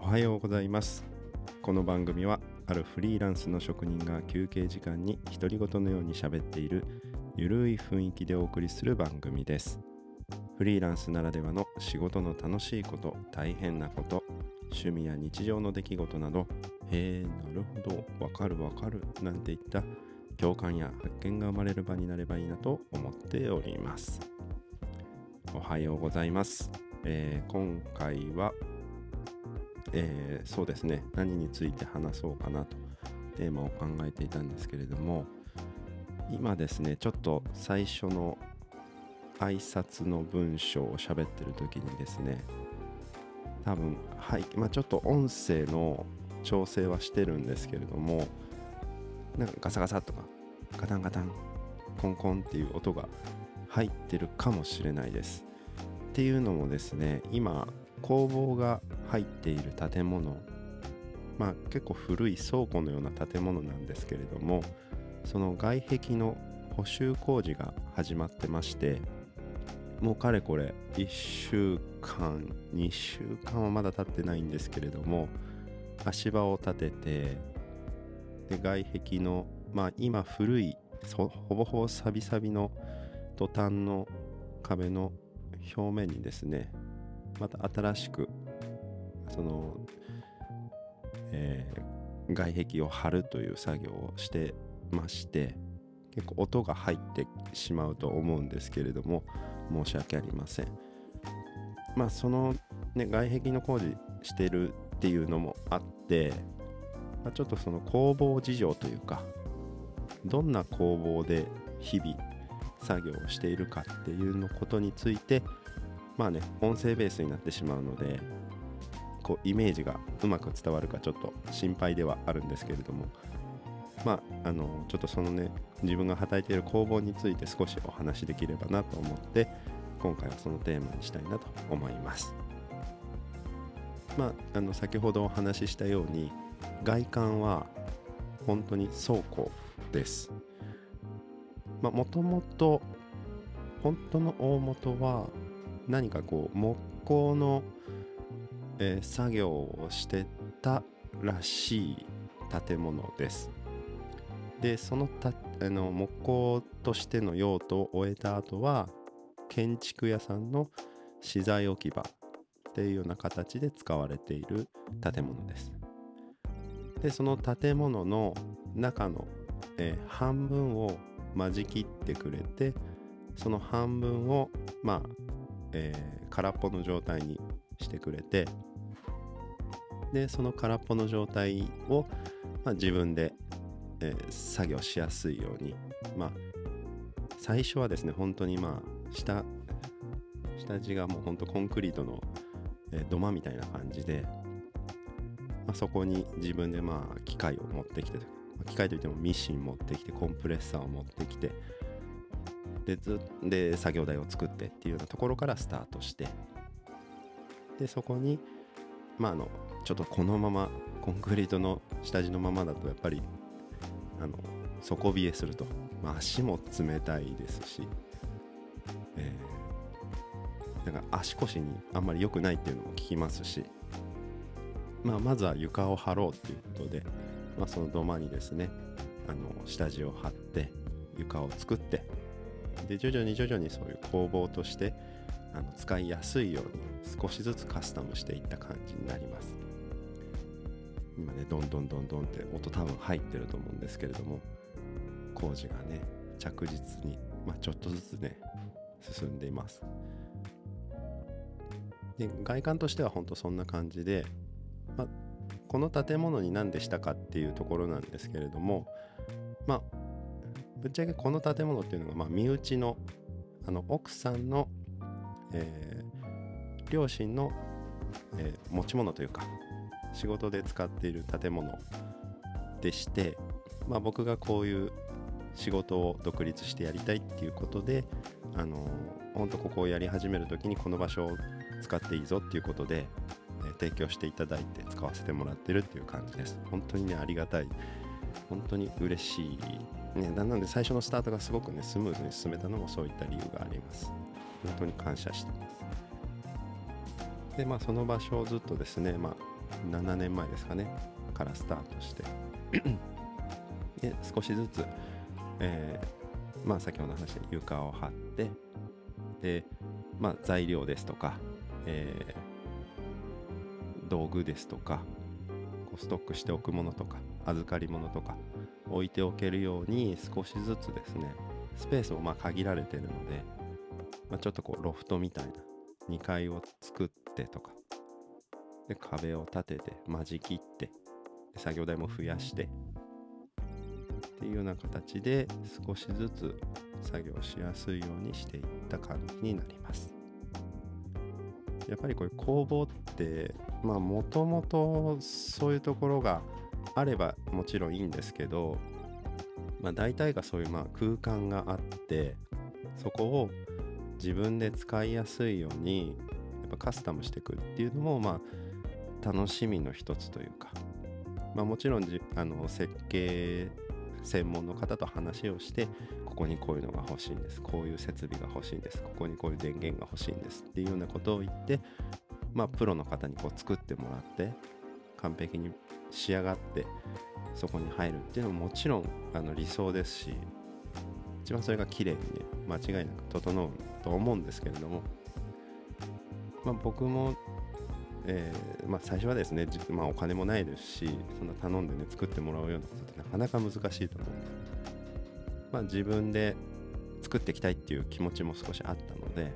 おはようございます。この番組はあるフリーランスの職人が休憩時間に独り言のように喋っているゆるい雰囲気でお送りする番組です。フリーランスならではの仕事の楽しいこと大変なこと趣味や日常の出来事などへえなるほどわかるわかるなんていった共感や発見が生まれる場になればいいなと思っております。おはようございます、えー今回はえーそうですね何について話そうかなとテーマを考えていたんですけれども今ですねちょっと最初の挨拶の文章を喋ってる時にですね多分はい、まあ、ちょっと音声の調整はしてるんですけれどもなんかガサガサとかガタンガタンコンコンっていう音が入ってるかもしれないです。っていうのもですね今工房が入っている建物まあ結構古い倉庫のような建物なんですけれどもその外壁の補修工事が始まってましてもうかれこれ1週間2週間はまだ経ってないんですけれども足場を立ててで外壁のまあ今古いほぼほぼサビサビのトタンの壁の表面にですねまた新しくその、えー外壁を張るという作業をしてまして結構音が入ってしまうと思うんですけれども申し訳ありません。まあその、ね、外壁の工事してるっていうのもあって、まあ、ちょっとその工房事情というかどんな工房で日々作業をしているかっていうのことについてまあね音声ベースになってしまうのでこうイメージがうまく伝わるかちょっと心配ではあるんですけれどもまああのちょっとそのね自分が働いている工房について少しお話しできればなと思って今回はそのテーマにしたいなと思います。まああの先ほどお話ししたように外観は本当に倉庫です。まあもともと本当の大元は何かこう木工の、えー作業をしてたらしい建物です。でそのたあの木工としての用途を終えた後は建築屋さんの資材置き場っていうような形で使われている建物です。でその建物の中の、えー半分を間仕切ってくれてその半分をまあ、えー空っぽの状態にしてくれてでその空っぽの状態を、まあ、自分で、えー作業しやすいようにまあ最初はですね本当にまあ下下地がもう本当コンクリートの、えー土間みたいな感じで、まあ、そこに自分でまあ機械を持ってきて機械といってもミシン持ってきてコンプレッサーを持ってきてでずで作業台を作ってっていうようなところからスタートしてでそこにまああのちょっとこのままコンクリートの下地のままだとやっぱりあの底冷えすると、まあ、足も冷たいですし、えー、だか足腰にあんまり良くないっていうのも聞きますし、まあ、まずは床を張ろうっていうことで、まあ、その土間にですねあの下地を張って床を作ってで徐々に徐々にそういう工房としてあの使いやすいように少しずつカスタムしていった感じになります。今ねどんどんどんどんって音多分入ってると思うんですけれども工事がね着実に、まあ、ちょっとずつね進んでいます。で外観としては本当そんな感じで、この建物に何でしたかっていうところなんですけれどもまあぶっちゃけこの建物っていうのが、まあ、身内のあの奥さんの、えー両親の、えー持ち物というか仕事で使っている建物でして、まあ、僕がこういう仕事を独立してやりたいっていうことであの本当ここをやり始める時にこの場所を使っていいぞっていうことで、ー提供していただいて使わせてもらってるっていう感じです。本当にねありがたい。本当に嬉しい。ねなので最初のスタートがすごくねスムーズに進めたのもそういった理由があります。本当に感謝してます。でまあその場所をずっとですね、まあ、7年前ですかねからスタートして。で少しずつ、えー、まあ先ほどの話で床を張ってで、まあ、材料ですとか、えー、道具ですとかこうストックしておくものとか預かり物とか置いておけるように少しずつですねスペースもまあ限られてるので、まあ、ちょっとこうロフトみたいな2階を作ってとかで壁を立てて間仕切って作業台も増やしてっていうような形で少しずつ作業しやすいようにしていった感じになります。やっぱりこういう工房ってまあもともとそういうところがあればもちろんいいんですけど、まあ、大体がそういうまあ空間があってそこを自分で使いやすいようにやっぱカスタムしていくっていうのもまあ楽しみの一つというか、まあ、もちろんじあの設計専門の方と話をしてこにこういうのが欲しいんです。こういう設備が欲しいんです。ここにこういう電源が欲しいんですっていうようなことを言ってまあプロの方にこう作ってもらって完璧に仕上がってそこに入るっていうのももちろんあの理想ですし一番それが綺麗にね間違いなく整うと思うんですけれども、まあ、僕も、えー、まあ、最初はですね、まあ、お金もないですしそんな頼んでね作ってもらうようなことってなかなか難しいと思うんで。す、まあ、自分で作っていきたいっていう気持ちも少しあったので、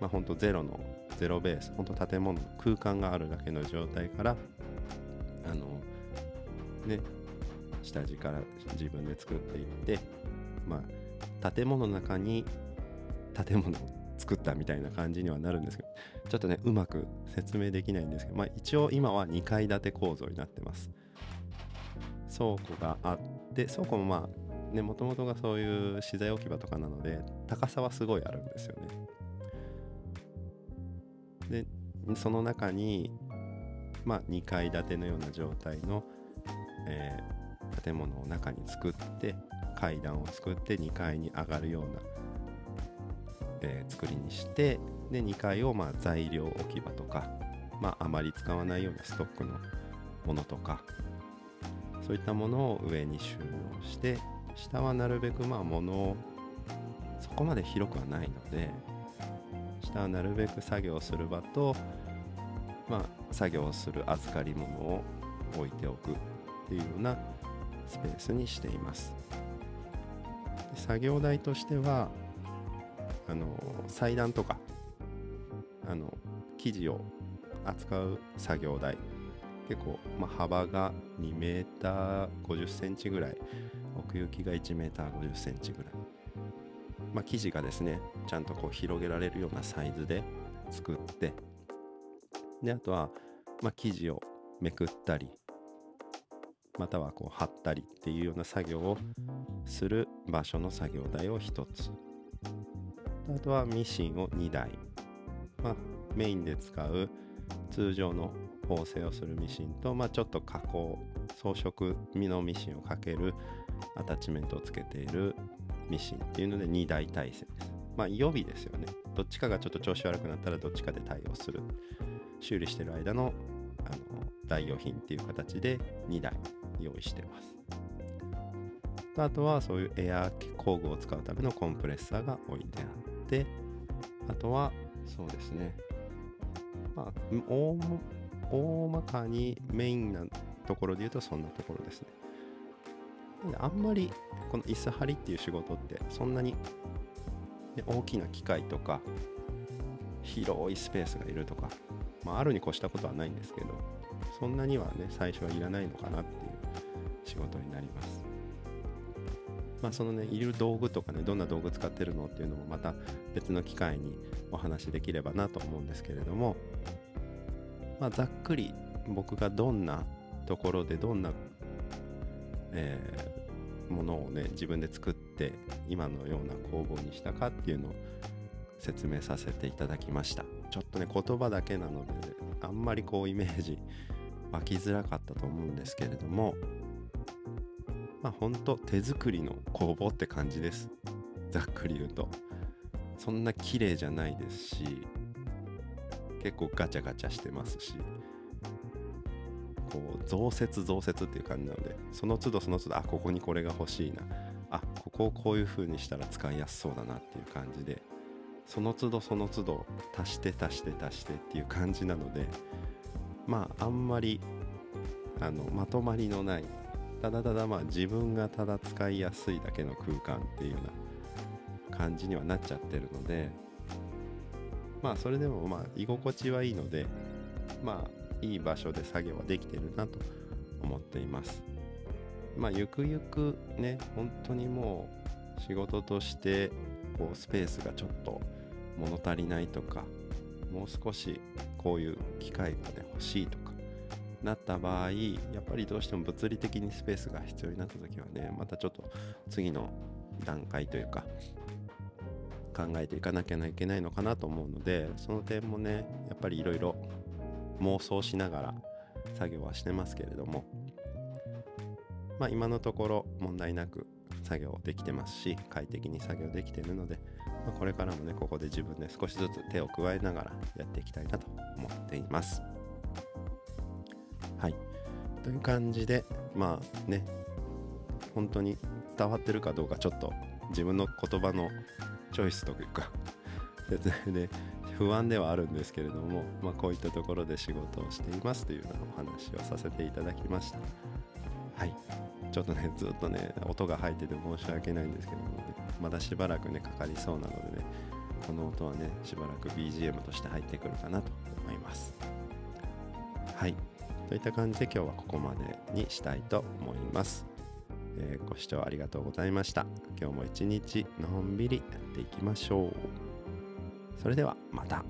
まあ、本当ゼロのゼロベース本当建物空間があるだけの状態からあのね下地から自分で作っていってまあ建物の中に建物を作ったみたいな感じにはなるんですけどちょっとねうまく説明できないんですけど、まあ、一応今は2階建て構造になってます。倉庫があって倉庫もまあねもともとがそういう資材置き場とかなので高さはすごいあるんですよね。でその中にまあ2階建てのような状態の、えー、建物を中に作って階段を作って2階に上がるような、えー、作りにしてで2階をまあ材料置き場とか、まあ、あまり使わないようなストックのものとかそういったものを上に収納して下はなるべくまあ物をそこまで広くはないので下はなるべく作業する場とまあ作業する預かり物を置いておくっていうようなスペースにしています。作業台としてはあの裁断とかあの生地を扱う作業台結構、まあ、幅が2メーター50センチぐらい奥行きが1メーター50センチぐらい、まあ、生地がですねちゃんとこう広げられるようなサイズで作ってであとは、まあ、生地をめくったりまたはこう貼ったりっていうような作業をする場所の作業台を1つ。あとはミシンを2台、まあ、メインで使う通常の縫製をするミシンと、まあ、ちょっと加工装飾身のミシンをかけるアタッチメントをつけているミシンっていうので2台体制です。まあ予備ですよね。どっちかがちょっと調子悪くなったらどっちかで対応する。修理してる間のあの代用品っていう形で2台用意してます。あとはそういうエア工具を使うためのコンプレッサーが置いてあってあとはそうですね。まあ大まかにメインなところで言うとそんなところですね。あんまりこの椅子張りっていう仕事ってそんなに、大きな機械とか広いスペースがいるとかまあ、あるに越したことはないんですけどそんなにはね最初はいらないのかなっていう仕事になります。まあそのねいる道具とかねどんな道具使ってるのっていうのもまた別の機会にお話しできればなと思うんですけれどもまあざっくり僕がどんなところでどんな、えー、ものをね自分で作って今のような工房にしたかっていうのを説明させていただきました。ちょっとね言葉だけなのであんまりこうイメージ湧きづらかったと思うんですけれどもまあほんと手作りの工房って感じです。ざっくり言うと。そんな綺麗じゃないですし結構ガチャガチャしてますしこう増設増設っていう感じなのでその都度その都度あここにこれが欲しいなあここをこういう風にしたら使いやすそうだなっていう感じでその都度その都度足して足して足してっていう感じなのでまああんまりあのまとまりのないただただまあ自分がただ使いやすいだけの空間っていうような感じにはなっちゃってるのでまあそれでもまあ居心地はいいのでまあいい場所で作業はできてるなと思っています。まあゆくゆくね本当にもう仕事としてこうスペースがちょっと物足りないとかもう少しこういう機械がね欲しいとかなった場合やっぱりどうしても物理的にスペースが必要になった時はねまたちょっと次の段階というか考えていかなきゃいけないのかなと思うのでその点もねやっぱりいろいろ妄想しながら作業はしてますけれどもまあ今のところ問題なく作業できてますし快適に作業できているので、まあ、これからもねここで自分で少しずつ手を加えながらやっていきたいなと思っています。はい。という感じでまあね本当に伝わってるかどうかちょっと自分の言葉のチョイスというか。説 明で不安ではあるんですけれども、まあ、こういったところで仕事をしていますというようなお話をさせていただきました。はい。ちょっとねずっとね音が入ってて申し訳ないんですけども、ね、まだしばらくねかかりそうなのでねこの音はねしばらく BGM として入ってくるかなと思います。はい。といった感じで今日はここまでにしたいと思います。えー、ご視聴ありがとうございました。今日も一日のんびりやっていきましょう。それではまた。